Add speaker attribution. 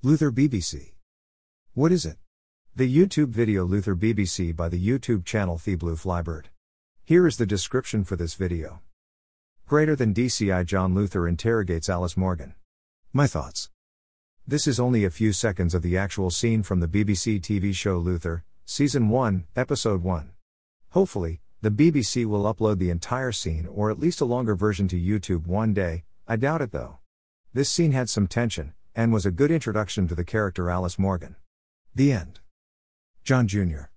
Speaker 1: Luther BBC. What is it? The YouTube video Luther BBC by the YouTube channel The Blue Flybird. Here is the description for this video. Greater than DCI John Luther interrogates Alice Morgan. My thoughts. This is only a few seconds of the actual scene from the BBC TV show Luther, Season 1, Episode 1. Hopefully, the BBC will upload the entire scene or at least a longer version to YouTube one day, I doubt it though. This scene had some tension, and was a good introduction to the character Alice Morgan. The end. John Jr.